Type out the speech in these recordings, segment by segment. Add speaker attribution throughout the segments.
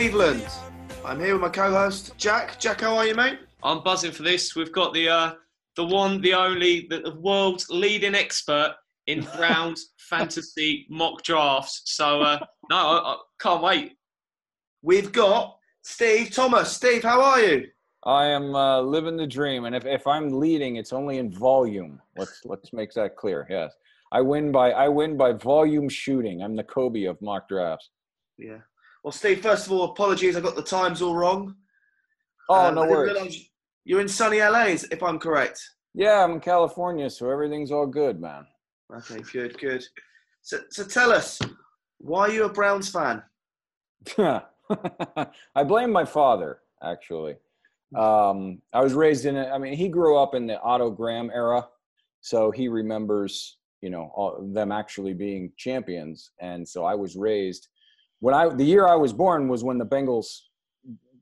Speaker 1: Cleveland. I'm here with my co-host Jack. Jack, how are you, mate?
Speaker 2: I'm buzzing for this. We've got the uh, the one, the only, the, the world's leading expert in Browns fantasy mock drafts. So uh, no, I, I can't wait.
Speaker 1: We've got Steve Thomas. Steve, how are you?
Speaker 3: I am uh, living the dream, and if, if I'm leading, it's only in volume. Let's let's make that clear. Yes, I win by I win by volume shooting. I'm the Kobe of mock drafts.
Speaker 1: Yeah. Well, Steve, first of all, apologies. I got the times all wrong.
Speaker 3: Oh
Speaker 1: Um,
Speaker 3: no worries.
Speaker 1: You're in sunny LA, if I'm correct.
Speaker 3: Yeah, I'm in California, so everything's all good, man.
Speaker 1: Okay, good, good. So, so tell us, why are you a Browns fan?
Speaker 3: I blame my father, actually. Um, I was raised in it. I mean, he grew up in the Otto Graham era, so he remembers, you know, all, them actually being champions. And so I was raised when I the year I was born was when the Bengals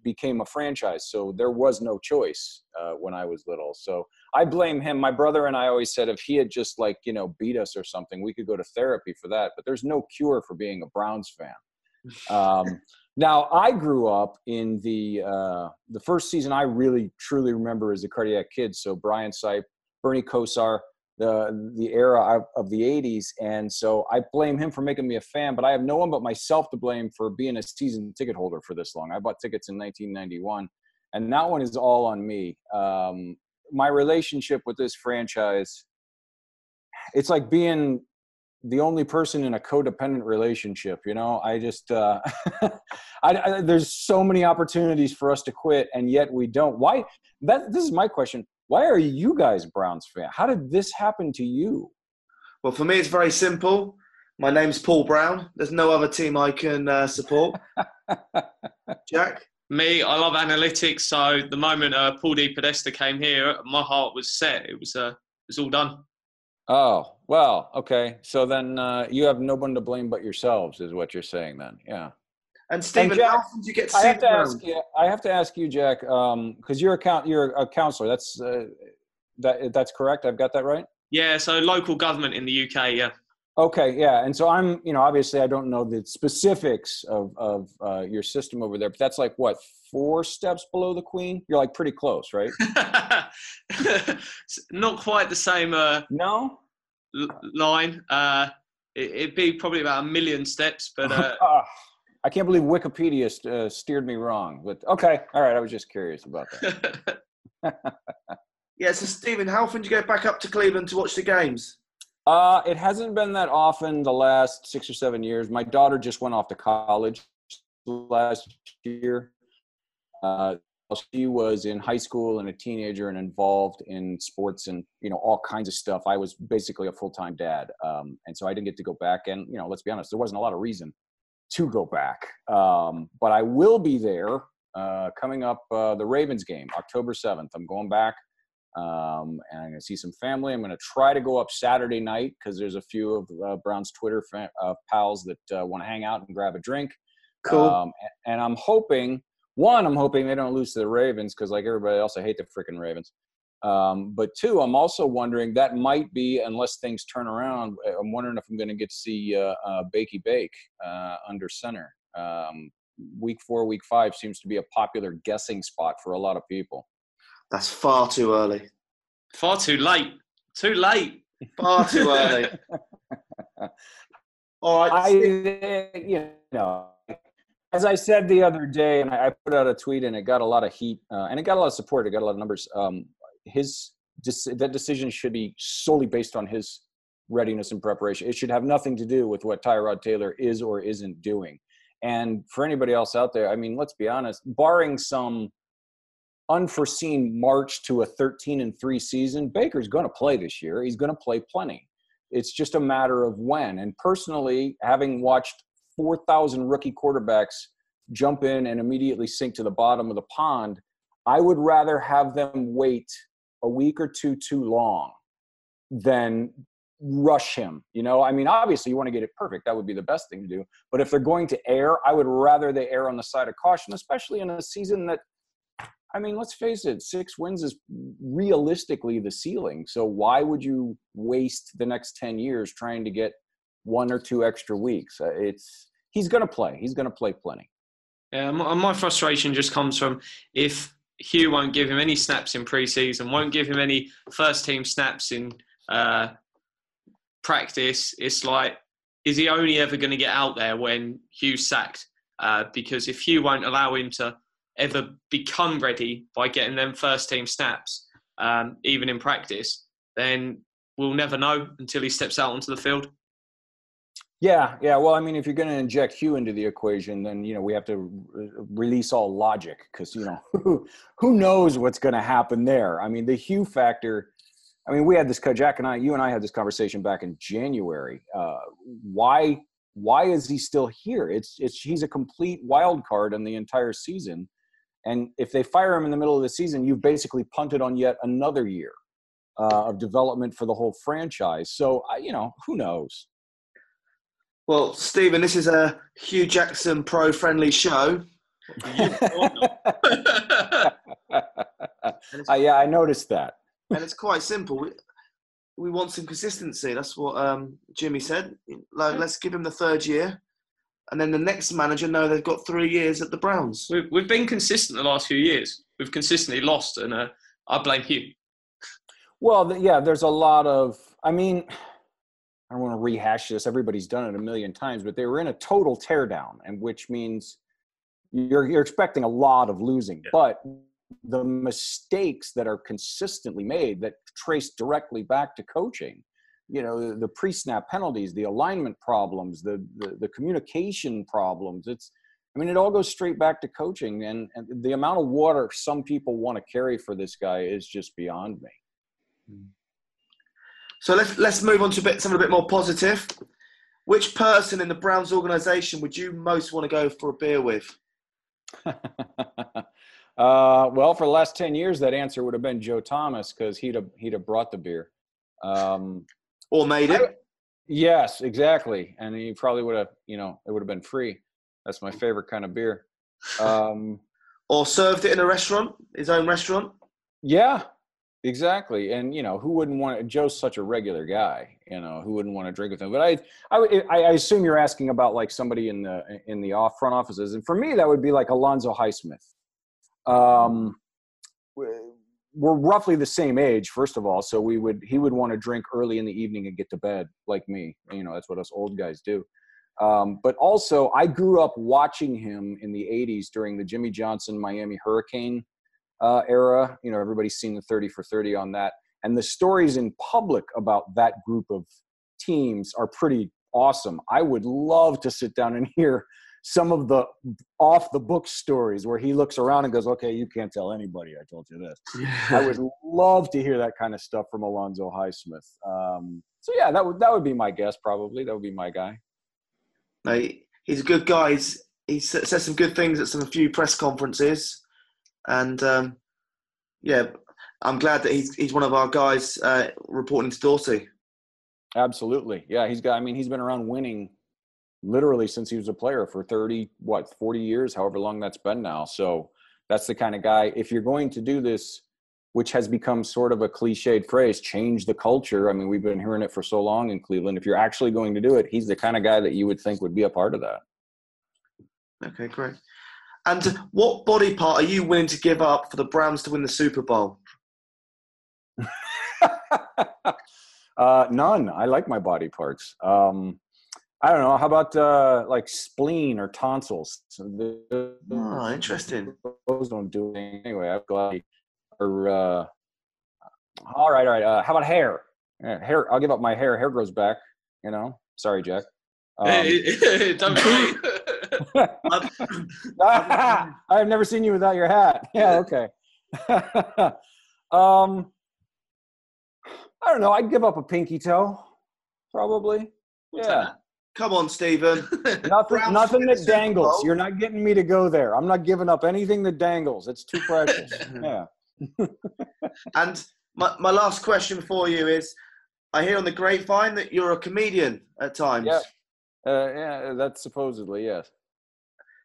Speaker 3: became a franchise. So there was no choice uh, when I was little. So I blame him. My brother and I always said if he had just like you know beat us or something, we could go to therapy for that. But there's no cure for being a Browns fan. Um, now I grew up in the uh, the first season. I really truly remember as a cardiac kid. So Brian Sipe, Bernie Kosar, the the era of, the '80s, and so I blame him for making me a fan. But I have no one but myself to blame for being a season ticket holder for this long. I bought tickets in 1991, and that one is all on me. Um, my relationship with this franchise, it's like being the only person in a codependent relationship you know i just uh I, I there's so many opportunities for us to quit and yet we don't why that this is my question why are you guys browns fan how did this happen to you
Speaker 1: Well, for me, it's very simple. My name's Paul Brown. There's no other team I can uh, support. Jack?
Speaker 2: Me, I love analytics. So the moment uh, Paul DePodesta came here, my heart was set. It was uh, it was all done.
Speaker 3: oh well okay so then uh you have no one to blame but yourselves is what you're saying then yeah
Speaker 1: And Stephen,
Speaker 3: Jack,
Speaker 1: how often do you get to
Speaker 3: I have to
Speaker 1: Browns?
Speaker 3: ask you. I have to ask you, Jack, because you're a count. You're a councillor. That's uh, that. That's correct. I've got that right.
Speaker 2: Yeah. So local government in the UK. Yeah.
Speaker 3: Okay, yeah, and so I'm, you know, obviously I don't know the specifics of of uh, your system over there, but that's like what four steps below the queen. You're like pretty close, right?
Speaker 2: Not quite the same uh,
Speaker 3: No.
Speaker 2: l- line. Uh, it, it'd be probably about a million steps, but uh,
Speaker 3: Ah, I can't believe Wikipedia st- uh, steered me wrong. But okay, all right, I was just curious about that.
Speaker 1: Yeah, so Stephen, how often do you go back up to Cleveland to watch the games?
Speaker 3: Uh, it hasn't been that often the last six or seven years. My daughter just went off to college last year. Uh, she was in high school and a teenager and involved in sports and you know all kinds of stuff. I was basically a full time dad, um, and so I didn't get to go back. And you know, let's be honest, there wasn't a lot of reason to go back. Um, but I will be there uh, coming up uh, the Ravens game, October seventh. I'm going back um, and I'm going to see some family. I'm going to try to go up Saturday night because there's a few of uh, Brown's Twitter fa- uh, pals that uh, want to hang out and grab a drink.
Speaker 1: Cool.
Speaker 3: Um, and I'm hoping, one, I'm hoping they don't lose to the Ravens because, like everybody else, I hate the freaking Ravens. Um, but two, I'm also wondering that might be, unless things turn around, I'm wondering if I'm going to get to see uh, uh, Bakey Bake uh, under center. Um, week four, week five seems to be a popular guessing spot for a lot of people.
Speaker 1: That's far too early.
Speaker 2: far too late. Too late.
Speaker 1: Far too early. All right.
Speaker 3: I, you know, as I said the other day, and I I put out a tweet, and it got a lot of heat, uh, and it got a lot of support. It got a lot of numbers. Um, his that decision should be solely based on his readiness and preparation. It should have nothing to do with what Tyrod Taylor is or isn't doing. And for anybody else out there, I mean, let's be honest, barring some unforeseen march to a 13 and 3 season, Baker's going to play this year. He's going to play plenty. It's just a matter of when. And personally, having watched 4,000 rookie quarterbacks jump in and immediately sink to the bottom of the pond, I would rather have them wait a week or two too long then rush him. You know, I mean, obviously you want to get it perfect. That would be the best thing to do. But if they're going to err, I would rather they err on the side of caution, especially in a season that, I mean, let's face it, six wins is realistically the ceiling. So why would you waste the next 10 years trying to get one or two extra weeks? Uh, It's, he's going to play. He's going to play plenty.
Speaker 2: Yeah, my, my frustration just comes from if Hue won't give him any snaps in preseason, won't give him any first team snaps in uh, practice. It's like, is he only ever going to get out there when Hue's sacked? Uh, because if Hue won't allow him to ever become ready by getting them first team snaps, um, even in practice, then we'll never know until he steps out onto the field.
Speaker 3: Yeah, yeah. Well, I mean, if you're going to inject Hue into the equation, then you know we have to re- release all logic because you know who who knows what's going to happen there. I mean, the Hue factor. I mean, we had this. Jack and I, you and I had this conversation back in January. Uh, why why is he still here? It's it's he's a complete wild card in the entire season, and if they fire him in the middle of the season, you've basically punted on yet another year uh, of development for the whole franchise. So, you know, who knows?
Speaker 1: Well, Stephen, this is a Hue Jackson pro friendly show.
Speaker 3: uh, yeah, I noticed that.
Speaker 1: and it's quite simple. We, we want some consistency. That's what um, Jimmy said. Like, let's give him the third year, and then the next manager know they've got three years at the Browns.
Speaker 2: We've, we've been consistent the last few years. We've consistently lost, and uh, I blame Hue.
Speaker 3: Well, yeah, there's a lot of. I mean, I don't want to rehash this. Everybody's done it a million times, but they were in a total teardown, and which means you're you're expecting a lot of losing. But the mistakes that are consistently made that trace directly back to coaching, you know, the, the pre-snap penalties, the alignment problems, the, the the communication problems. It's I mean, it all goes straight back to coaching, and, and the amount of water some people want to carry for this guy is just beyond me. Hmm.
Speaker 1: So let's let's move on to a bit something a bit more positive. Which person in the Browns organization would you most want to go for a beer with?
Speaker 3: uh, well, for the last ten years, that answer would have been Joe Thomas because he'd have he'd have brought the beer. Um,
Speaker 1: Or made it?
Speaker 3: yes, exactly, and he probably would have, you know, it would have been free. That's my favorite kind of beer. Um,
Speaker 1: Or served it in a restaurant, his own restaurant?
Speaker 3: yeah, exactly, and you know, who wouldn't want? Joe's such a regular guy, you know, who wouldn't want to drink with him? But I, I, I assume you're asking about like somebody in the in the off front offices, and for me, that would be like Alonzo Highsmith. Um, we're roughly the same age, first of all, so we would he would want to drink early in the evening and get to bed like me. You know, that's what us old guys do. Um, but also, I grew up watching him in the '80s during the Jimmy Johnson Miami Hurricane uh, era. You know, everybody's seen the 30 for 30 on that. And the stories in public about that group of teams are pretty awesome. I would love to sit down and hear some of the off the book stories where he looks around and goes, okay, you can't tell anybody I told you this. I would love to hear that kind of stuff from Alonzo Highsmith. Um, so yeah, that would, that would be my guess. Probably that would be my guy.
Speaker 1: No, he's a good guy. He's, he sa- said some good things at some few press conferences, and um, yeah, I'm glad that he's he's one of our guys uh, reporting to Dorsey.
Speaker 3: Absolutely. Yeah, he's got I mean, he's been around winning literally since he was a player for 30 what, 40 years, however long that's been now. So, that's the kind of guy if you're going to do this which has become sort of a cliched phrase, change the culture. I mean, we've been hearing it for so long in Cleveland. If you're actually going to do it, he's the kind of guy that you would think would be a part of that.
Speaker 1: Okay, great. And what body part are you willing to give up for the Browns to win the Super Bowl?
Speaker 3: uh, none. I like my body parts. Um, I don't know. How about uh, like spleen or tonsils? So
Speaker 1: Oh, interesting.
Speaker 3: Those don't do anything anyway. I'm glad. Or uh, all right, all right. Uh, how about hair? Yeah, hair. I'll give up my hair. Hair grows back. You know. Sorry, Jack. Um,
Speaker 2: Don't worry.
Speaker 3: I've never seen you without your hat. Yeah, okay. um, I don't know. I'd give up a pinky toe. probably. Yeah.
Speaker 1: Come on, Stephen.
Speaker 3: Nothing, nothing that dangles. You're not getting me to go there. I'm not giving up anything that dangles. It's too precious. yeah.
Speaker 1: And my, my last question for you is I hear on the grapevine that you're a comedian at times.
Speaker 3: Yeah. Uh, yeah, that's supposedly yes.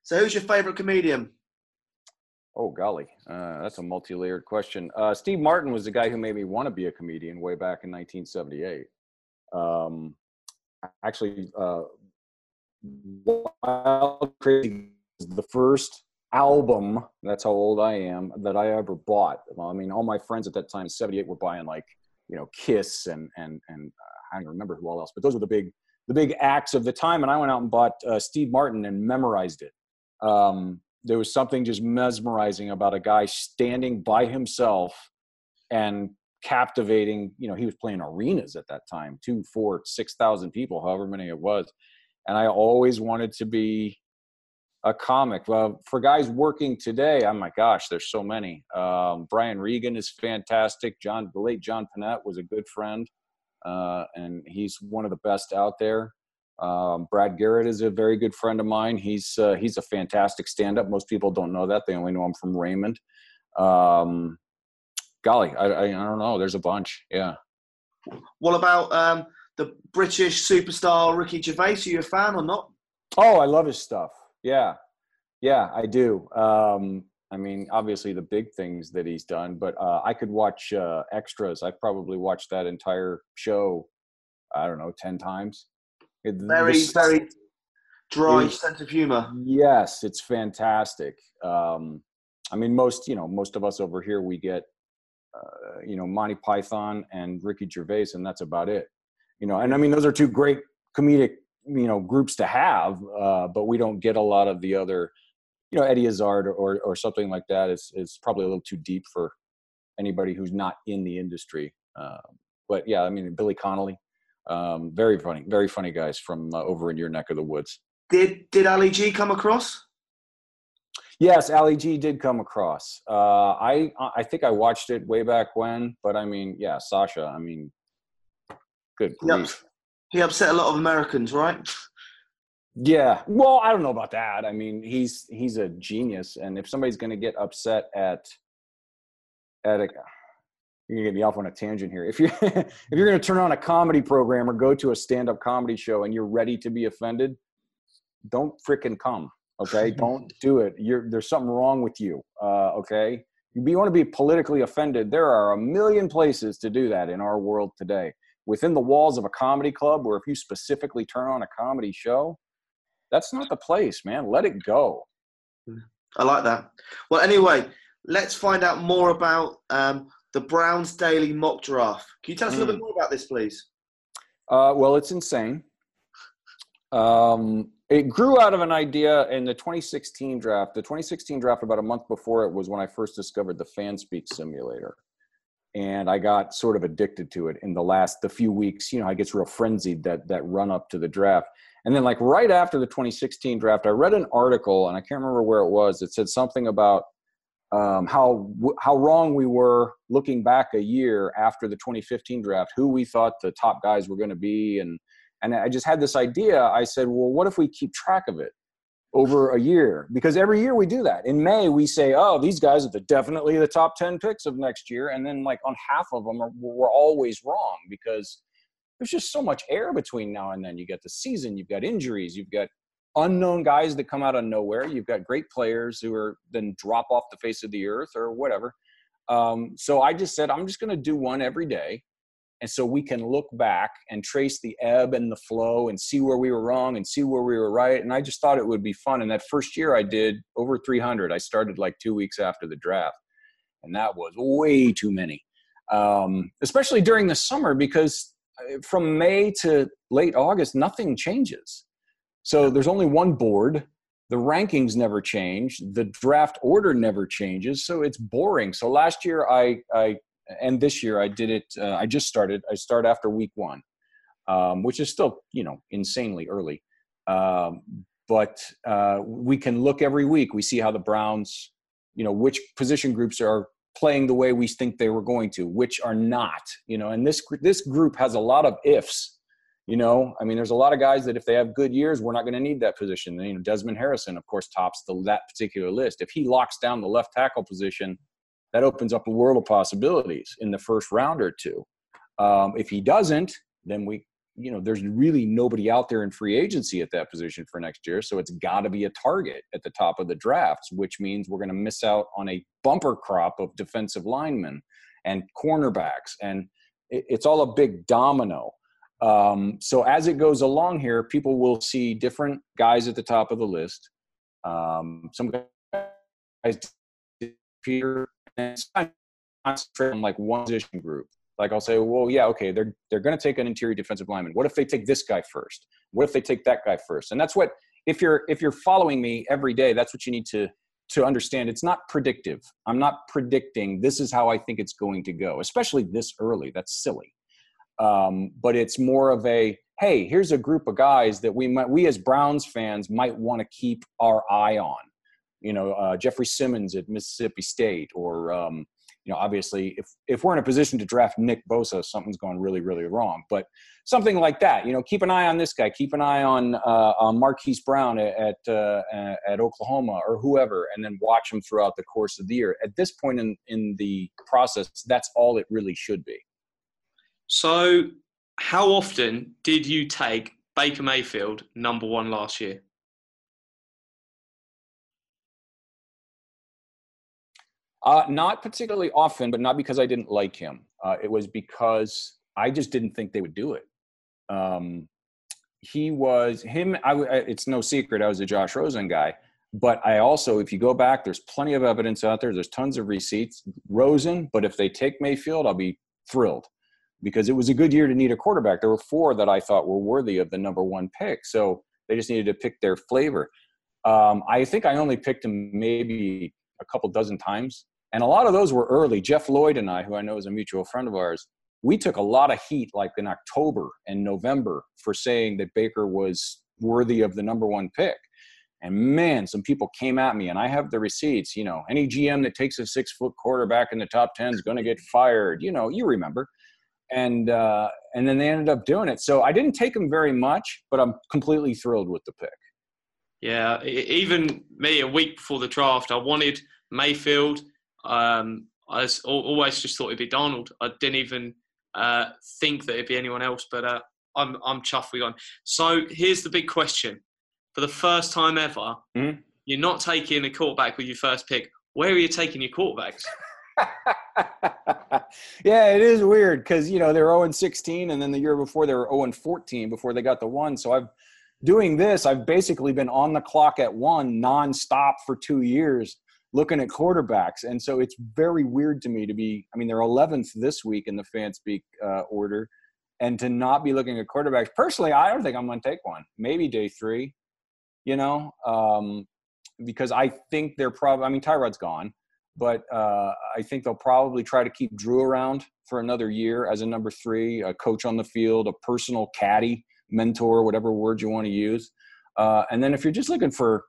Speaker 1: So who's your favourite comedian?
Speaker 3: Oh golly, uh, that's a multi-layered question. Uh, Steve Martin was the guy who made me want to be a comedian way back in 1978. Um, actually, uh, Wild Crazy the first album. That's how old I am that I ever bought. I mean, all my friends at that time, '78, were buying like you know Kiss and and and uh, I don't remember who all else, but those were the big the big acts of the time. And I went out and bought uh, Steve Martin and memorized it. Um, there was something just mesmerizing about a guy standing by himself and captivating. You know, he was playing arenas at that time, two, four, six thousand people, however many it was. And I always wanted to be a comic. Well, for guys working today, oh my gosh, there's so many. Um, Brian Regan is fantastic. John, the late John Pinette was a good friend, uh, and he's one of the best out there. Um, Brad Garrett is a very good friend of mine. He's uh, he's a fantastic stand-up. Most people don't know that; they only know him from Raymond. Um, golly, I, I, I don't know. There's a bunch. Yeah.
Speaker 1: What about um, the British superstar Ricky Gervais? Are you a fan or not?
Speaker 3: Oh, I love his stuff. Yeah, yeah, I do. Um, I mean, obviously the big things that he's done, but uh, I could watch uh, extras. I probably watched that entire show. I don't know, ten times. It-
Speaker 1: Very,
Speaker 3: the-
Speaker 1: very dry sense of humour.
Speaker 3: Yes, it's fantastic. Um, I mean, most you know, most of us over here, we get uh, you know Monty Python and Ricky Gervais, and that's about it. You know, and I mean, those are two great comedic you know groups to have, uh, but we don't get a lot of the other. You know, Eddie Izzard or, or or something like that is is probably a little too deep for anybody who's not in the industry. Um, but yeah, I mean, Billy Connolly, um, very funny, very funny guys from uh, over in your neck of the woods.
Speaker 1: Did did Ali G come across?
Speaker 3: Yes, Ali G did come across. Uh, I I think I watched it way back when, but I mean, yeah, Sacha. I mean, good grief.
Speaker 1: He upset a lot of Americans, right?
Speaker 3: Yeah. Well, I don't know about that. I mean, he's he's a genius, and if somebody's going to get upset at at a you're gonna get me off on a tangent here. If you if you're going to turn on a comedy program or go to a stand-up comedy show and you're ready to be offended, don't frickin' come. Okay, don't do it. You're there's something wrong with you. Uh, okay, you, you want to be politically offended. There are a million places to do that in our world today. Within the walls of a comedy club, where if you specifically turn on a comedy show, that's not the place, man. Let it go.
Speaker 1: I like that. Well, anyway, let's find out more about um, the Browns Daily Mock Draft. Can you tell us a little bit more about this, please?
Speaker 3: Uh, well, it's insane. Um, it grew out of an idea in the 2016 draft. The 2016 draft, about a month before it, was when I first discovered the FanSpeak simulator, and I got sort of addicted to it in the last the few weeks. You know, I gets real frenzied that that run up to the draft, and then like right after the 2016 draft, I read an article, and I can't remember where it was. It said something about um, how how wrong we were looking back a year after the 2015 draft, who we thought the top guys were going to be, and and I just had this idea. I said, well, what if we keep track of it over a year? Because every year we do that. In May, we say, oh, these guys are the, definitely the top 10 picks of next year. And then, like, on half of them, are, we're always wrong because there's just so much air between now and then. You got the season, you've got injuries, you've got unknown guys that come out of nowhere, you've got great players who are then drop off the face of the earth or whatever. Um, so I just said, I'm just going to do one every day and so we can look back and trace the ebb and the flow and see where we were wrong and see where we were right. And i just thought it would be fun. And that first year i did over 300 i started like two weeks after the draft and that was way too many. Um, especially during the summer because uh, from may to late august nothing changes so there's only one board the rankings never change the draft order never changes so it's boring so last year i i and this year I did it. Uh, I just started. I start after week one, um, which is still you know insanely early. Um, but uh, we can look every week. We see how the Browns, you know, which position groups are playing the way we think they were going to, which are not. You know, and this this group has a lot of ifs. You know, I mean, there's a lot of guys that if they have good years, we're not going to need that position. You know, Desmond Harrison, of course, tops the, that particular list. If he locks down the left tackle position, that opens up a world of possibilities in the first round or two. Um, if he doesn't, then we, you know, there's really nobody out there in free agency at that position for next year. So it's got to be a target at the top of the drafts, which means we're going to miss out on a bumper crop of defensive linemen and cornerbacks. And it, it's all a big domino. Um, so as it goes along here, people will see different guys at the top of the list. Um, some guys appear and concentrate on like one position group. Like I'll say, well, yeah, okay, they're they're going to take an interior defensive lineman. What if they take this guy first? What if they take that guy first? And that's what if you're if you're following me every day, that's what you need to to understand. It's not predictive. I'm not predicting this is how I think it's going to go, especially this early. That's silly. Um, but it's more of a hey, here's a group of guys that we might we as Browns fans might want to keep our eye on. You know, uh, Jeffrey Simmons at Mississippi State, or um, you know, obviously, if if we're in a position to draft Nick Bosa, something's going really, really wrong. But something like that, you know, keep an eye on this guy, keep an eye on uh, on Marquise Brown at uh, at Oklahoma or whoever, and then watch him throughout the course of the year. At this point in in the process, that's all it really should be.
Speaker 2: So, how often did you take Baker Mayfield number one last year?
Speaker 3: Uh, not particularly often, but not because I didn't like him. Uh, it was because I just didn't think they would do it. Um, he was him. I, it's no secret I was a Josh Rosen guy, but I also, if you go back, there's plenty of evidence out there. There's tons of receipts. Rosen, but if they take Mayfield, I'll be thrilled because it was a good year to need a quarterback. There were four that I thought were worthy of the number one pick, so they just needed to pick their flavor. Um, I think I only picked him maybe a couple dozen times and a lot of those were early. Jeff Lloyd and I, who I know is a mutual friend of ours, we took a lot of heat like in October and November for saying that Baker was worthy of the number one pick. And man, some people came at me, and I have the receipts. You know, any GM that takes a six foot quarterback in the top 10 is going to get fired. You know, you remember. And, uh, and then they ended up doing it. So I didn't take them very much, but I'm completely thrilled with the pick.
Speaker 2: Yeah, even me a week before the draft, I wanted Mayfield um, I always just thought it'd be Donald. I didn't even uh, think that it'd be anyone else, but uh, I'm I'm chuffed we got. So here's the big question: for the first time ever, mm-hmm. you're not taking a quarterback with your first pick. Where are you taking your quarterbacks?
Speaker 3: yeah, it is weird because you know they were 0 and 16, and then the year before they were 0 and 14 before they got the one. So I've doing this. I've basically been on the clock at one nonstop for two years looking at quarterbacks. And so it's very weird to me to be, I mean, they're 11th this week in the FanSpeak uh, order and to not be looking at quarterbacks. Personally, I don't think I'm going to take one. Maybe day three, you know, um, because I think they're probably, I mean, Tyrod's gone, but uh, I think they'll probably try to keep Drew around for another year as a number three, a coach on the field, a personal caddy, mentor, whatever word you want to use. Uh, and then if you're just looking for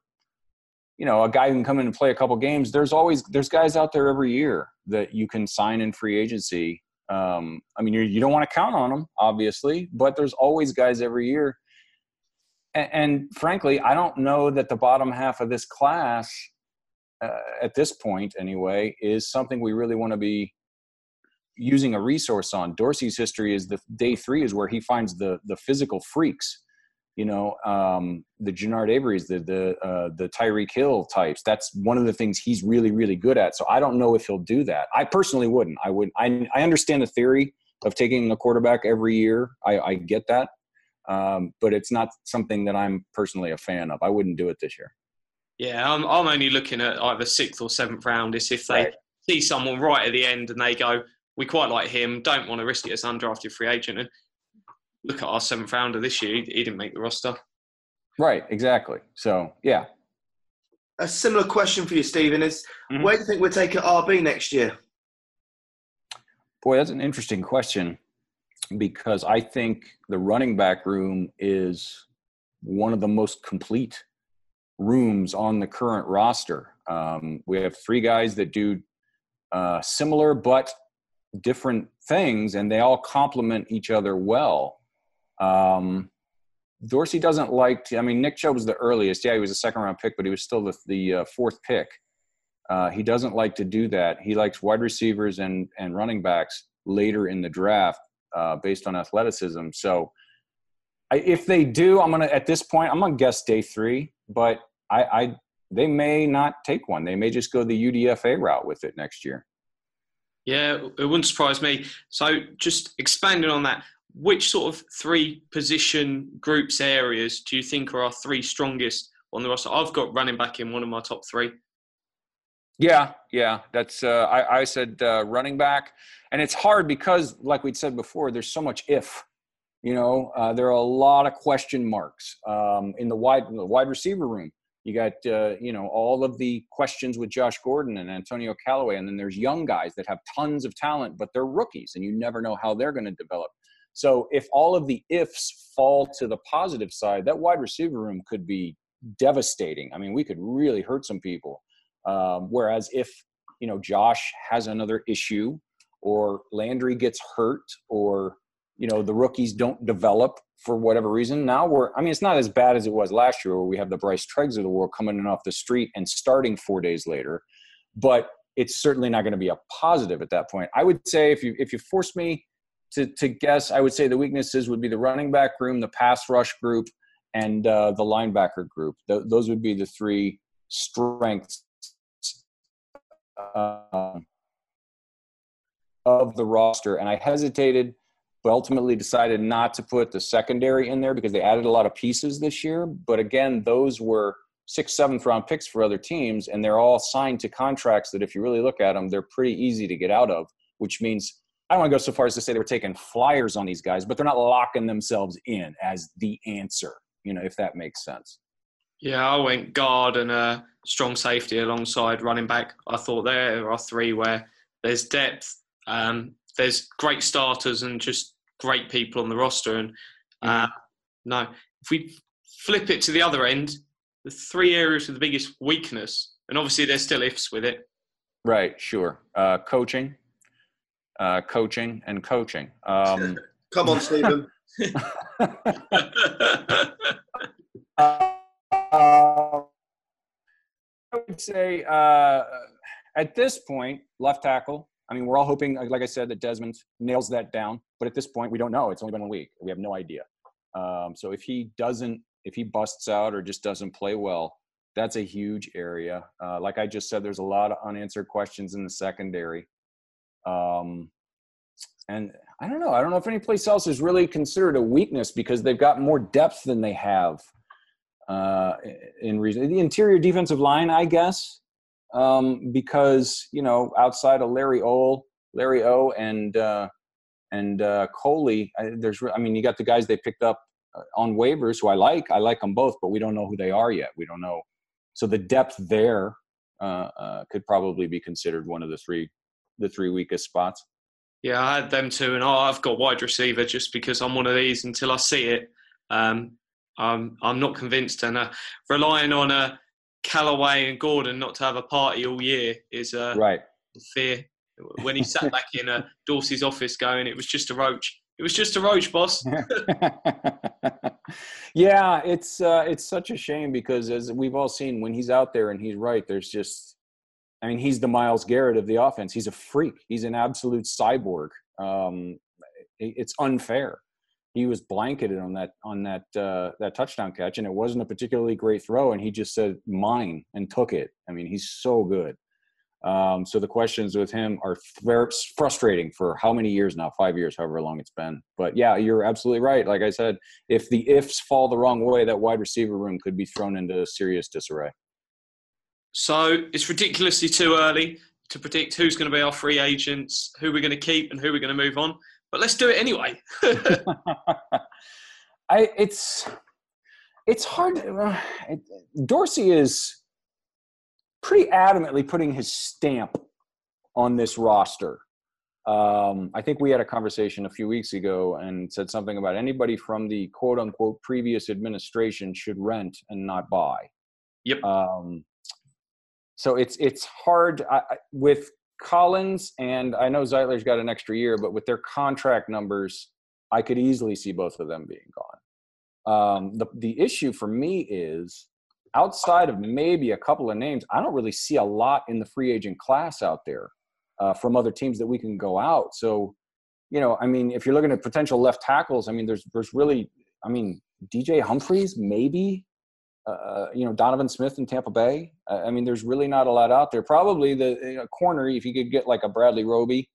Speaker 3: you know a guy who can come in and play a couple games there's always there's guys out there every year that you can sign in free agency um, i mean you don't want to count on them obviously but there's always guys every year and frankly i don't know that the bottom half of this class uh, at this point anyway is something we really want to be using a resource on dorsey's history is the day three is where he finds the the physical freaks you know, um, the Genard Avery's, the the uh, the Tyreek Hill types. That's one of the things he's really really good at. So I don't know if he'll do that. I personally wouldn't. I would. I I understand the theory of taking a quarterback every year. I, I get that, um, but it's not something that I'm personally a fan of. I wouldn't do it this year.
Speaker 2: Yeah, I'm I'm only looking at either sixth or seventh round. Is if they right. see someone right at the end and they go, we quite like him, don't want to risk it as an undrafted free agent. And look at our seventh rounder this year; he didn't make the roster.
Speaker 3: Right, exactly. So, yeah.
Speaker 1: A similar question for you, Stephen, is mm-hmm. where do you think we'll take at RB next year?
Speaker 3: Boy, that's an interesting question because I think the running back room is one of the most complete rooms on the current roster. Um, we have three guys that do uh, similar but different things, and they all complement each other well. Um, Dorsey doesn't like. To, I mean, Nick Chubb was the earliest. Yeah, he was a second round pick, but he was still the, the uh, fourth pick. Uh, he doesn't like to do that. He likes wide receivers and and running backs later in the draft uh, based on athleticism. So, I, if they do, I'm gonna at this point I'm gonna guess day three, but I, I they may not take one. They may just go the UDFA route with it next year.
Speaker 2: Yeah, it wouldn't surprise me. So, just expanding on that, which sort of three position groups areas do you think are our three strongest on the roster? I've got running back in one of my top three.
Speaker 3: Yeah, yeah, that's. Uh, I, I said uh, running back, and it's hard because, like we said before, there's so much if. You know, uh, there are a lot of question marks um, in the wide the wide receiver room. You got uh, you know all of the questions with Josh Gordon and Antonio Callaway, and then there's young guys that have tons of talent, but they're rookies, and you never know how they're going to develop. So if all of the ifs fall to the positive side, that wide receiver room could be devastating. I mean, we could really hurt some people. Um, whereas if you know Josh has another issue, or Landry gets hurt, or you know the rookies don't develop for whatever reason, now we're I mean it's not as bad as it was last year where we have the Bryce Treggs of the world coming in off the street and starting four days later, but it's certainly not going to be a positive at that point. I would say if you if you force me to to guess, I would say the weaknesses would be the running back room, the pass rush group, and uh, the linebacker group. Th- those would be the three strengths uh, of the roster, and I hesitated, but ultimately decided not to put the secondary in there because they added a lot of pieces this year. But again, those were sixth, seventh round picks for other teams, and they're all signed to contracts that, if you really look at them, they're pretty easy to get out of. Which means I don't want to go so far as to say they were taking flyers on these guys, but they're not locking themselves in as the answer. You know, if that makes sense.
Speaker 2: Yeah, I went guard and uh, strong safety alongside running back. I thought there are three where there's depth, um, there's great starters, and just great people on the roster. And uh, no, if we flip it to the other end, the three areas with the biggest weakness, and obviously there's still ifs with it.
Speaker 3: Right, sure. Uh, coaching, uh, coaching, and coaching. Um,
Speaker 1: Come on, Stephen.
Speaker 3: uh, I would say uh, at this point, left tackle. I mean, we're all hoping, like I said, that Desmond nails that down. But at this point, we don't know. It's only been one week. We have no idea. Um, so if he doesn't, if he busts out or just doesn't play well, that's a huge area. Uh, like I just said, there's a lot of unanswered questions in the secondary. Um, and I don't know. I don't know if any place else is really considered a weakness because they've got more depth than they have uh, in reason. The interior defensive line, I guess, um, because you know outside of Larry O, Larry O, and uh, and uh, Coley, I, there's I mean you got the guys they picked up uh, on waivers who I like. I like them both, but we don't know who they are yet. We don't know. So the depth there uh, uh, could probably be considered one of the three the three weakest spots.
Speaker 2: Yeah, I had them too, and I've got wide receiver just because I'm one of these until I see it. Um, I'm I'm not convinced, and uh, relying on uh, Callaway and Gordon not to have a party all year is uh,
Speaker 3: right.
Speaker 2: fear. When he sat back in uh, Dorsey's office, going, "It was just a roach. It was just a roach, boss."
Speaker 3: yeah, it's uh, it's such a shame because as we've all seen, when he's out there and he's right, there's just, I mean, he's the Myles Garrett of the offense. He's a freak. He's an absolute cyborg. Um, it's unfair he was blanketed on that on that uh, that touchdown catch, and it wasn't a particularly great throw, and he just said mine and took it. I mean, he's so good. Um, so the questions with him are very frustrating for how many years now? Five years, however long it's been. But yeah, you're absolutely right. Like I said, if the ifs fall the wrong way, that wide receiver room could be thrown into serious disarray.
Speaker 2: So it's ridiculously too early to predict who's going to be our free agents, who we're going to keep, and who we're going to move on but let's do it anyway.
Speaker 3: I it's it's hard. Uh, it, Dorsey is pretty adamantly putting his stamp on this roster. Um, I think we had a conversation a few weeks ago and said something about anybody from the quote unquote previous administration should rent and not buy.
Speaker 2: Yep.
Speaker 3: Um, so it's it's hard I, with Collins and I know Zeitler's got an extra year, but with their contract numbers, I could easily see both of them being gone. Um, the the issue for me is outside of maybe a couple of names, I don't really see a lot in the free agent class out there uh, from other teams that we can go out. So, you know, I mean, if you're looking at potential left tackles, I mean, there's there's really, I mean, DJ Humphries maybe, uh, you know, Donovan Smith in Tampa Bay. I mean, there's really not a lot out there. Probably the you know, corner, if you could get like a Bradley Roby,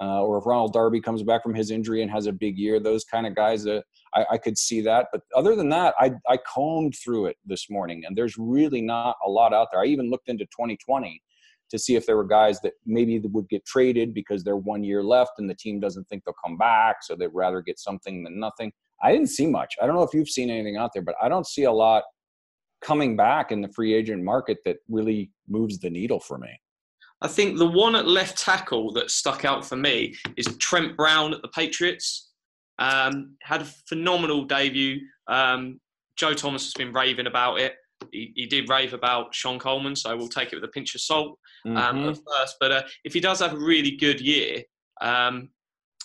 Speaker 3: uh, or if Ronald Darby comes back from his injury and has a big year, those kind of guys, uh, I, I, could see that. But other than that, I, I combed through it this morning, and there's really not a lot out there. I even looked into 2020 to see if there were guys that maybe would get traded because they're one year left and the team doesn't think they'll come back, so they'd rather get something than nothing. I didn't see much. I don't know if you've seen anything out there, but I don't see a lot coming back in the free agent market that really moves the needle for me.
Speaker 2: I think the one at left tackle that stuck out for me is Trent Brown at the Patriots. Um, had a phenomenal debut. Um, Joe Thomas has been raving about it. He, he, did rave about Shon Coleman, so we'll take it with a pinch of salt um, mm-hmm. at first. But uh, if he does have a really good year, um,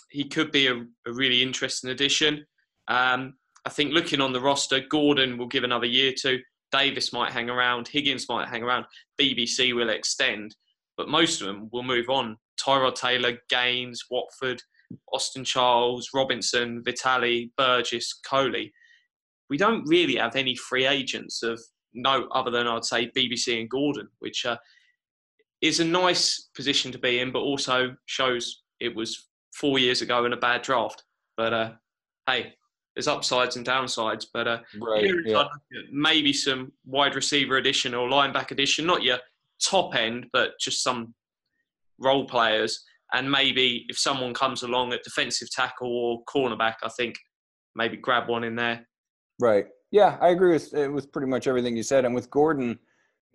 Speaker 2: he could be a, a really interesting addition. Um, I think looking on the roster, Gordon will give another year to. Davis might hang around. Higgins might hang around. BBC will extend but most of them will move on. Tyrod Taylor, Gaines, Watford, Austin Charles, Robinson, Vitali, Burgess, Coley. We don't really have any free agents of note other than I'd say BBC and Gordon, which uh, is a nice position to be in, but also shows it was four years ago in a bad draft. But uh, hey, there's upsides and downsides. But uh,
Speaker 3: right, yeah.
Speaker 2: maybe some wide receiver addition or linebacker addition, not your top end, but just some role players. And maybe if someone comes along at defensive tackle or cornerback, I think maybe grab one in there.
Speaker 3: Right. Yeah, I agree with uh, with pretty much everything you said. And with Gordon,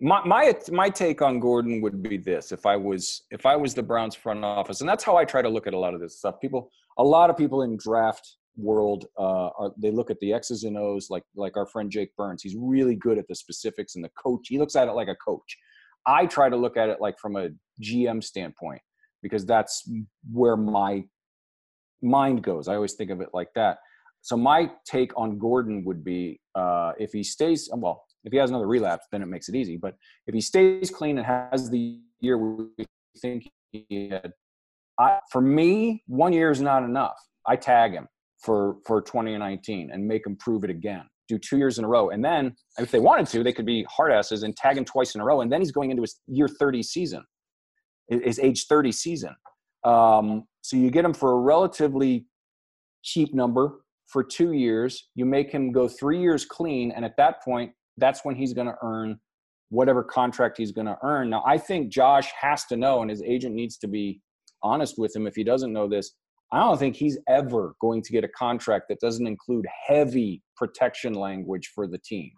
Speaker 3: my my my take on Gordon would be this: if I was if I was the Browns front office, and that's how I try to look at a lot of this stuff. People, a lot of people in draft world uh, are they look at the X's and O's like like our friend Jake Burns. He's really good at the specifics and the coach. He looks at it like a coach. I try to look at it like from a GM standpoint because that's where my mind goes. I always think of it like that. So my take on Gordon would be uh, if he stays well, if he has another relapse, then it makes it easy. But if he stays clean and has the year we think he had, I, for me, one year is not enough. I tag him for for 2019 and make him prove it again do two years in a row. And then if they wanted to, they could be hard asses and tag him twice in a row. And then he's going into his year 30 season, his age 30 season. Um, so you get him for a relatively cheap number for two years. You make him go three years clean. And at that point, that's when he's going to earn whatever contract he's going to earn. Now, I think Josh has to know, and his agent needs to be honest with him if he doesn't know this. I don't think he's ever going to get a contract that doesn't include heavy protection language for the team.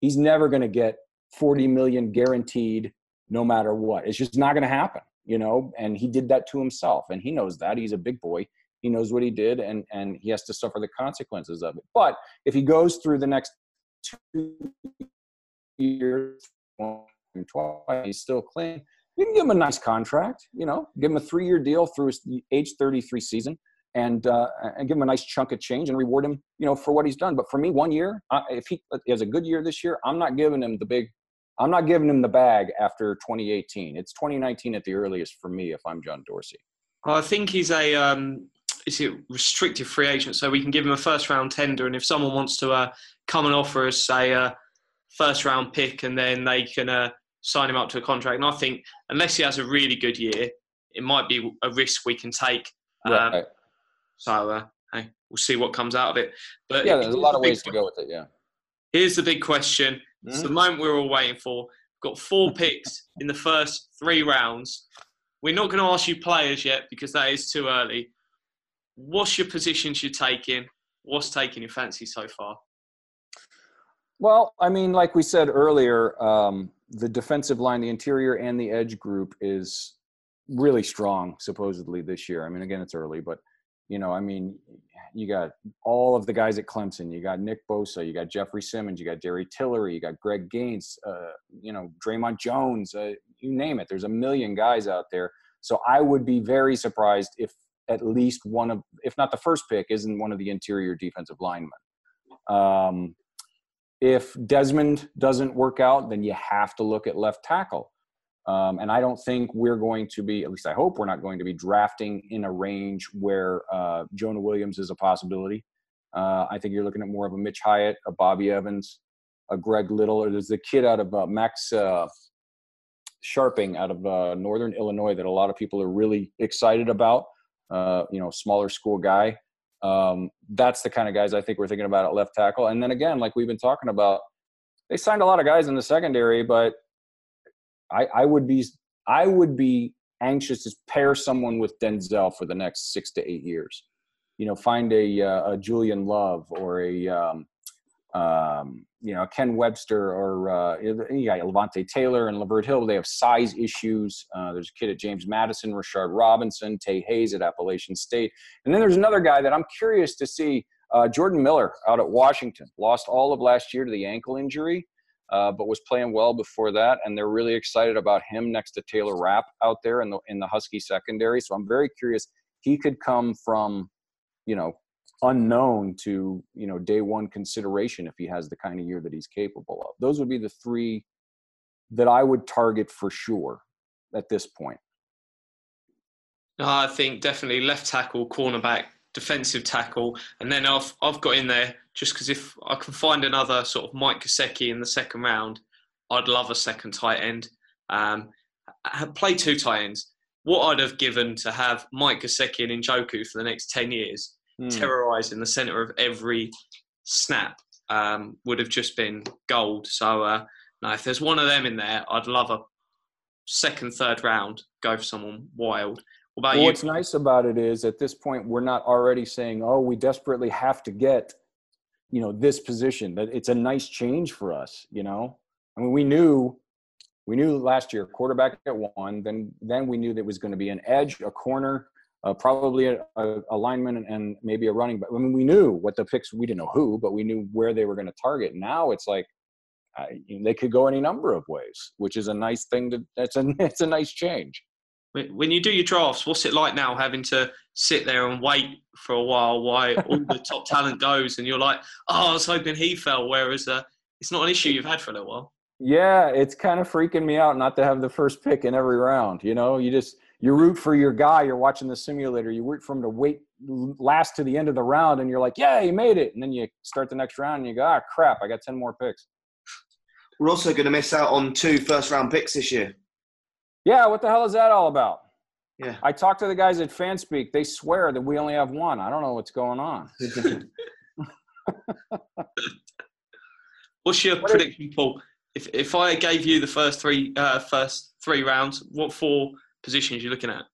Speaker 3: He's never going to get 40 million guaranteed no matter what. It's just not going to happen, you know, and he did that to himself and he knows that. He's a big boy. He knows what he did and and he has to suffer the consequences of it. But if he goes through the next 2 years twice, he's still clean you can give him a nice contract, you know, give him a three year deal through his age 33 season and, uh, and give him a nice chunk of change and reward him, you know, for what he's done. But for me, one year, uh, if he has a good year this year, I'm not giving him the big, I'm not giving him the bag after 2018. It's 2019 at the earliest for me if I'm John Dorsey.
Speaker 2: I think he's a, um, is it restricted free agent, so we can give him a first round tender, and if someone wants to uh, come and offer us a first round pick, and then they can uh, sign him up to a contract. And I think unless he has a really good year, it might be a risk we can take. Um, right. So uh, hey, we'll see what comes out of it. But
Speaker 3: yeah, there's a lot of ways to go with it. Yeah.
Speaker 2: Here's the big question. Mm-hmm. It's the moment we're all waiting for. We've got four picks in the first three rounds. We're not going to ask you players yet because that is too early. What's your positions you're taking? What's taking your fancy so far?
Speaker 3: Well, I mean, like we said earlier, um, the defensive line, the interior and the edge group is really strong, supposedly this year. I mean, again, it's early, but you know, I mean, you got all of the guys at Clemson. You got Nick Bosa, you got Jeffrey Simmons, you got Jerry Tillery, you got Greg Gaines, uh, you know, Dre'Mont Jones, uh, you name it. There's a million guys out there. So I would be very surprised if at least one of, if not the first pick, isn't one of the interior defensive linemen. Um, if Desmond doesn't work out, then you have to look at left tackle. Um, and I don't think we're going to be, at least I hope we're not going to be drafting in a range where uh, Jonah Williams is a possibility. Uh, I think you're looking at more of a Mitch Hyatt, a Bobby Evans, a Greg Little, or there's the kid out of uh, Max uh, Scharping out of uh, Northern Illinois that a lot of people are really excited about. Uh, you know, smaller school guy. Um, that's the kind of guys I think we're thinking about at left tackle. And then again, like we've been talking about, they signed a lot of guys in the secondary, but I, I would be I would be anxious to pair someone with Denzel for the next six to eight years. You know, find a, uh, a Julian Love or a um, um, you know Ken Webster or uh, Levonta Taylor and Lavert Hill. They have size issues. Uh, there's a kid at James Madison, Rashard Robinson, Tae Hayes at Appalachian State, and then there's another guy that I'm curious to see. Uh, Jordan Miller out at Washington lost all of last year to the ankle injury uh, but was playing well before that. And they're really excited about him next to Taylor Rapp out there in the in the Husky secondary. So I'm very curious. He could come from, you know, unknown to you know day one consideration if he has the kind of year that he's capable of. Those would be the three that I would target for sure at this point.
Speaker 2: I think definitely left tackle, cornerback, defensive tackle, and then I've I've got in there just because if I can find another sort of Mike Gesicki in the second round, I'd love a second tight end. Um, play two tight ends. What I'd have given to have Mike Gesicki and Njoku for the next ten years, mm. terrorising the centre of every snap, um, would have just been gold. So uh, now, if there's one of them in there, I'd love a second, third round go for someone wild.
Speaker 3: What well, What's nice about it is at this point we're not already saying, "Oh, we desperately have to get, you know, this position." That it's a nice change for us. You know, I mean, we knew, we knew last year quarterback at one. Then then we knew that was going to be an edge, a corner, uh, probably a, a, a, lineman, and maybe a running back. I mean, we knew what the picks. We didn't know who, but we knew where they were going to target. Now it's like. Uh, they could go any number of ways, which is a nice thing to. That's a it's a nice change
Speaker 2: when you do your drafts, what's it like now having to sit there and wait for a while while all the top talent goes, and you're like, oh, I was hoping he fell, whereas uh, it's not an issue you've had for a little while.
Speaker 3: Yeah, it's kind of freaking me out not to have the first pick in every round. You know, you just you root for your guy. You're watching the simulator. You root for him to wait last to the end of the round, and you're like, yeah, he made it. And then you start the next round, and you go, ah, crap, I got ten more picks.
Speaker 1: We're also going to miss out on two first round picks this year.
Speaker 3: Yeah, what the hell is that all about?
Speaker 1: Yeah.
Speaker 3: I talked to the guys at FanSpeak. They swear that we only have one. I don't know what's going on.
Speaker 2: what's your what prediction, Paul? If if I gave you the first three uh, first three rounds, what four positions you're looking at?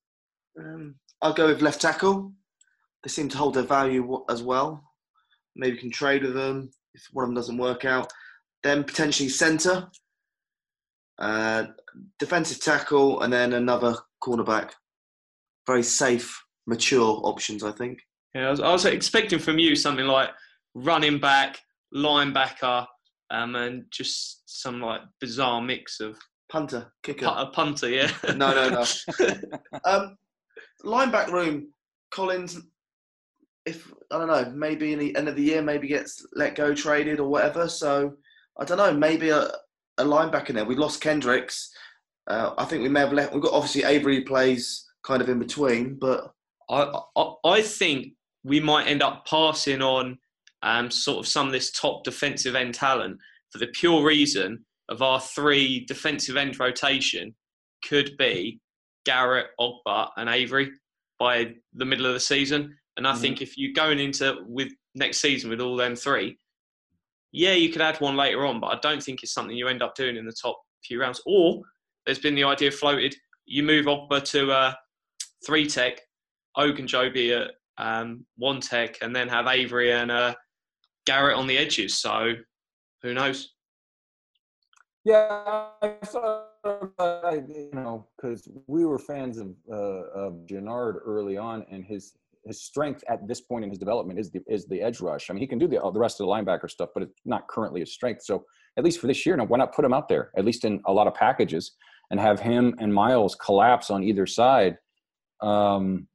Speaker 1: Um, I'll go with left tackle. They seem to hold their value as well. Maybe can trade with them if one of them doesn't work out. Then potentially centre, uh, defensive tackle, and then another cornerback very safe, mature options, I think.
Speaker 2: Yeah, I was, I was expecting from you something like running back, linebacker, um, and just some like bizarre mix of
Speaker 1: punter, kicker,
Speaker 2: a punter. Yeah.
Speaker 1: no, no, no. um, lineback room, Collins. If I don't know, maybe in the end of the year, maybe gets let go, traded or whatever. So I don't know, maybe a, a linebacker there. We lost Kendricks. Uh, I think we may have left. We've got obviously Avery plays kind of in between. But
Speaker 2: I, I, I think we might end up passing on um, sort of some of this top defensive end talent for the pure reason of our three defensive end rotation could be Garrett, Ogbah, and Avery by the middle of the season. And I mm-hmm. think if you're going into with next season with all them three, yeah, you could add one later on, but I don't think it's something you end up doing in the top few rounds. Or there's been the idea floated, you move Ogbah to uh, three tech, Og and Ogunjobi at um, one tech, and then have Avery and uh, Garrett on the edges. So who knows?
Speaker 3: Yeah, I thought you know because we were fans of uh, of Genard early on, and his his strength at this point in his development is the is the edge rush. I mean, he can do the the rest of the linebacker stuff, but it's not currently his strength. So at least for this year, now why not put him out there at least in a lot of packages and have him and Myles collapse on either side um,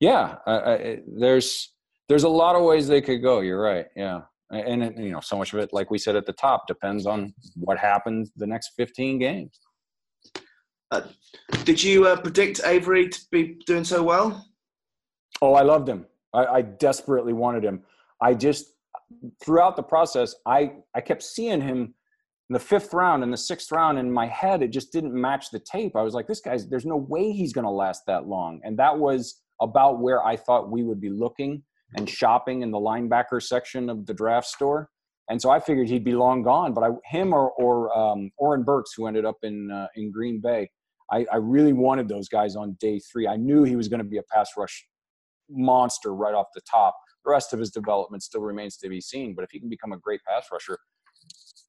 Speaker 3: Yeah, uh, uh, there's there's a lot of ways they could go. You're right. Yeah, and, and you know, so much of it, like we said at the top, depends on what happens the next 15 games.
Speaker 1: Uh, did you uh, predict Avery to be doing so well?
Speaker 3: Oh, I loved him. I, I desperately wanted him. I just throughout the process, I I kept seeing him in the fifth round and the sixth round in my head. It just didn't match the tape. I was like, this guy's. There's no way he's going to last that long. And that was about where I thought we would be looking and shopping in the linebacker section of the draft store. And so I figured he'd be long gone. But I, him or or um, Oren Burks, who ended up in uh, in Green Bay, I, I really wanted those guys on day three. I knew he was going to be a pass rush monster right off the top. The rest of his development still remains to be seen. But if he can become a great pass rusher,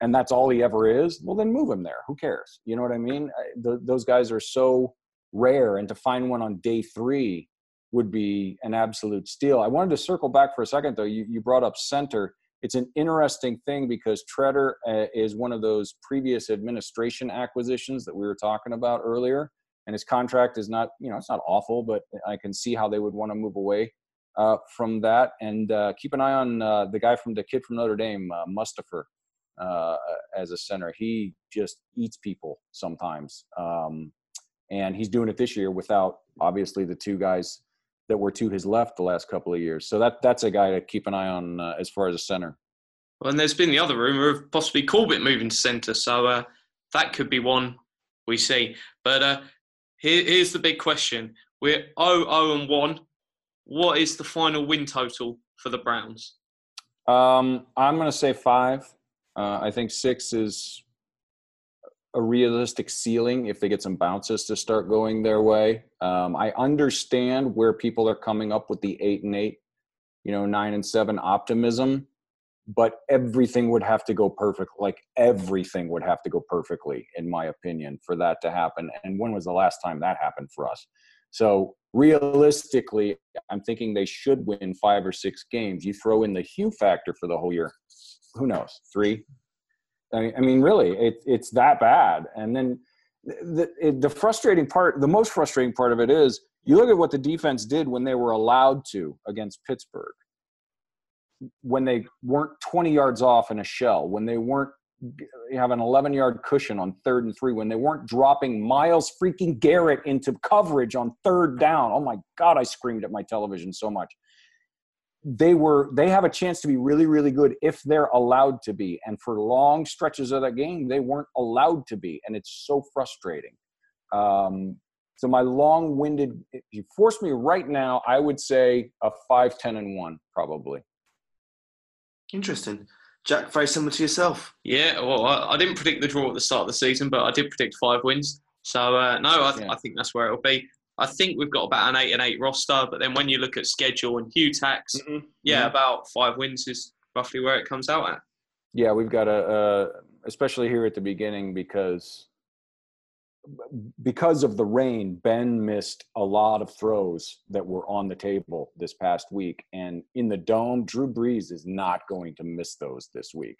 Speaker 3: and that's all he ever is, well, then move him there. Who cares? You know what I mean? The, those guys are so rare, and to find one on day three would be an absolute steal. I wanted to circle back for a second, though. You, you brought up center. It's an interesting thing because Tretter uh, is one of those previous administration acquisitions that we were talking about earlier and his contract is not you know it's not awful but i can see how they would want to move away uh, from that and uh, keep an eye on uh, the guy from the kid from notre dame uh, uh, as a center he just eats people sometimes um, and he's doing it this year without obviously the two guys that were to his left the last couple of years so that that's a guy to keep an eye on uh, as far as a center
Speaker 2: well, and there's been the other rumor of possibly Corbett moving to centre, so that could be one we see. But here, here's the big question: We're 0 0 and one. What is the final win total for the Browns?
Speaker 3: Um, I'm going to say five. Uh, I think six is a realistic ceiling if they get some bounces to start going their way. Um, I understand where people are coming up with the eight and eight, you know, nine and seven optimism but everything would have to go perfect like everything would have to go perfectly in my opinion for that to happen. And when was the last time that happened for us? So realistically i'm thinking they should win five or six games. You throw in the hue factor for the whole year. Who knows? Three i mean really it, it's that bad and then the, the frustrating part the most frustrating part of it is you look at what the defense did when they were allowed to against pittsburgh when they weren't 20 yards off in a shell, when they weren't have an 11 yard cushion on third and three, when they weren't dropping Myles freaking Garrett into coverage on third down. Oh my God, I screamed at my television so much. They were they have a chance to be really, really good if they're allowed to be. And for long stretches of that game, they weren't allowed to be. And it's so frustrating. Um, so my long-winded, if you force me right now, I would say a 5, 10, and 1, probably.
Speaker 1: Interesting. Jack, very similar to yourself.
Speaker 2: Yeah, well, I, I, didn't predict the draw at the start of the season, but I did predict five wins. So, uh, no, I, th- yeah. I, think that's where it'll be. I think we've got about an eight and eight roster, but then when you look at schedule and Hue tax, mm-hmm. yeah, mm-hmm. about five wins is roughly where it comes out at.
Speaker 3: Yeah, we've got a, uh, especially here at the beginning, because because of the rain, Ben missed a lot of throws that were on the table this past week. And in the dome, Drew Brees is not going to miss those this week.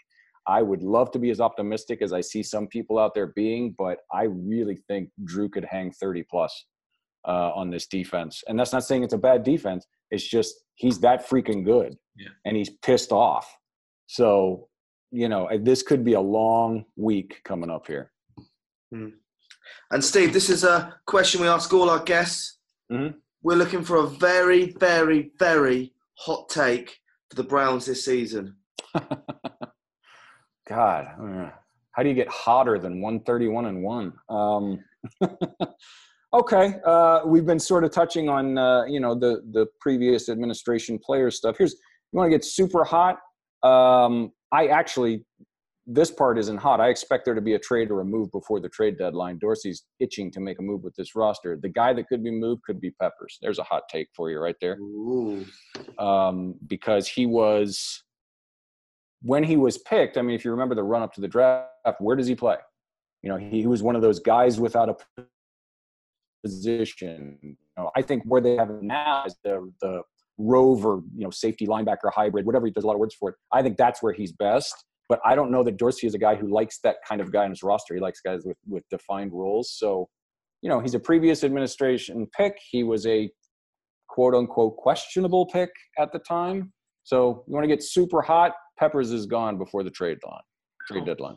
Speaker 3: I would love to be as optimistic as I see some people out there being, but I really think Drew could hang 30 plus uh, on this defense. And that's not saying it's a bad defense. It's just he's that freaking good yeah. and he's pissed off. So, you know, this could be a long week coming up here.
Speaker 1: Hmm. And Steve, this is a question we ask all our guests. Mm-hmm. We're looking for a very, very, very hot take for the Browns this season.
Speaker 3: God, how do you get hotter than 131 and one? Um, okay, uh, we've been sort of touching on uh, you know the the previous administration player stuff. Here's you want to get super hot. Um, I actually this part isn't hot. I expect there to be a trade or a move before the trade deadline. Dorsey's itching to make a move with this roster. The guy that could be moved could be Peppers. There's a hot take for you right there. Um, because he was, when he was picked, I mean, if you remember the run up to the draft, where does he play? You know, he, he was one of those guys without a position. You know, I think where they have him now is the, the rover, you know, safety linebacker hybrid, whatever. There's a lot of words for it. I think that's where he's best but I don't know that Dorsey is a guy who likes that kind of guy in his roster. He likes guys with, with defined roles. So, you know, he's a previous administration pick. He was a quote unquote questionable pick at the time. So you want to get super hot, Peppers is gone before the trade line, trade
Speaker 2: Oh.
Speaker 3: deadline.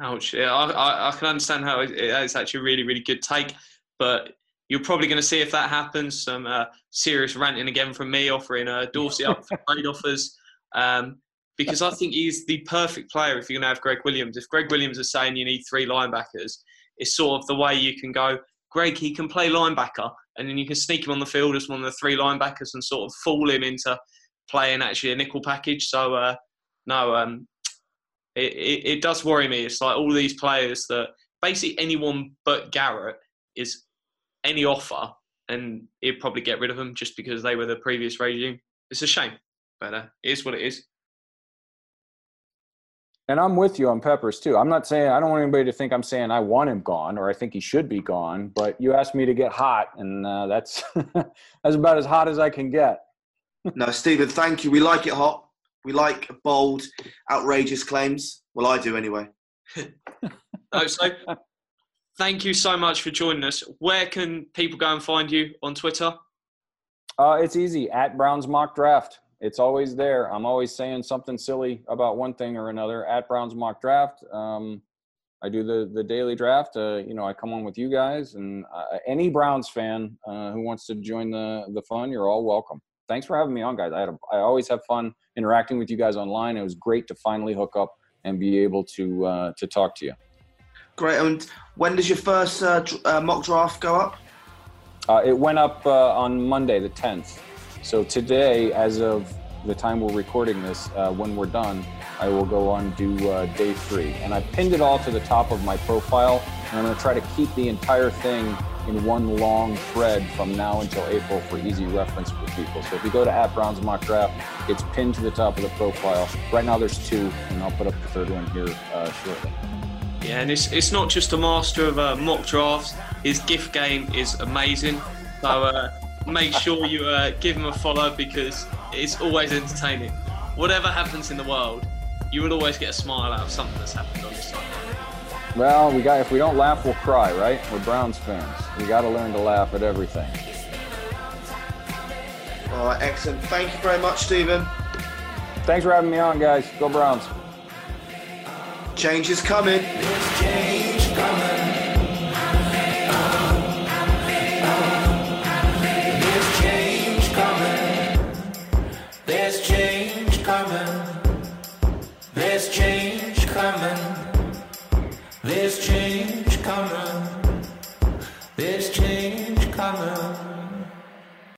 Speaker 2: Ouch. Yeah, I, I, I can understand how it, it's actually a really, really good take, but you're probably going to see if that happens some uh, serious ranting again from me offering uh, Dorsey up for trade offers. Um, because I think he's the perfect player if you're going to have Gregg Williams. If Gregg Williams is saying you need three linebackers, it's sort of the way you can go, Greg, he can play linebacker, and then you can sneak him on the field as one of the three linebackers and sort of fool him into playing actually a nickel package. So, uh, no, um, it, it, it does worry me. It's like all these players that basically anyone but Garrett is any offer, and he'd probably get rid of them just because they were the previous regime. It's a shame, but uh, it is what it is.
Speaker 3: And I'm with you on Peppers too. I'm not saying I don't want anybody to think I'm saying I want him gone or I think he should be gone. But you asked me to get hot, and uh, that's that's about as hot as I can get.
Speaker 1: No, Stephen, thank you. We like it hot. We like bold, outrageous claims. Well, I do anyway.
Speaker 2: Oh, so thank you so much for joining us. Where can people go and find you on Twitter?
Speaker 3: Uh, it's easy at Brown's mock draft. It's always there. I'm always saying something silly about one thing or another at Brown's mock draft. Um, I do the the daily draft. Uh, you know, I come on with you guys, and uh, any Browns fan uh, who wants to join the the fun, you're all welcome. Thanks for having me on, guys. I had a, I always have fun interacting with you guys online. It was great to finally hook up and be able to uh, to talk to you.
Speaker 1: Great. And when does your first uh, uh, mock draft go up?
Speaker 3: Uh, it went up uh, on Monday, the 10th. So today, as of the time we're recording this, uh, when we're done, I will go on do uh, day three. And I pinned it all to the top of my profile, and I'm going to try to keep the entire thing in one long thread from now until April for easy reference for people. So if you go to at Browns Mock Draft, it's pinned to the top of the profile. Right now there's two, and I'll put up the third one here uh, shortly.
Speaker 2: Yeah, and it's, it's not just a master of uh, mock drafts. His gift game is amazing. So uh, make sure you uh, give him a follow because it's always entertaining. Whatever happens in the world, you will always get a smile out of something that's happened on this side.
Speaker 3: Well, we got if we don't laugh, we'll cry, right? We're Browns fans. We got to learn to laugh at everything.
Speaker 1: All right, excellent. Thank you very much, Stephen.
Speaker 3: Thanks for having me on, guys. Go Browns.
Speaker 1: Change is coming.
Speaker 4: There's change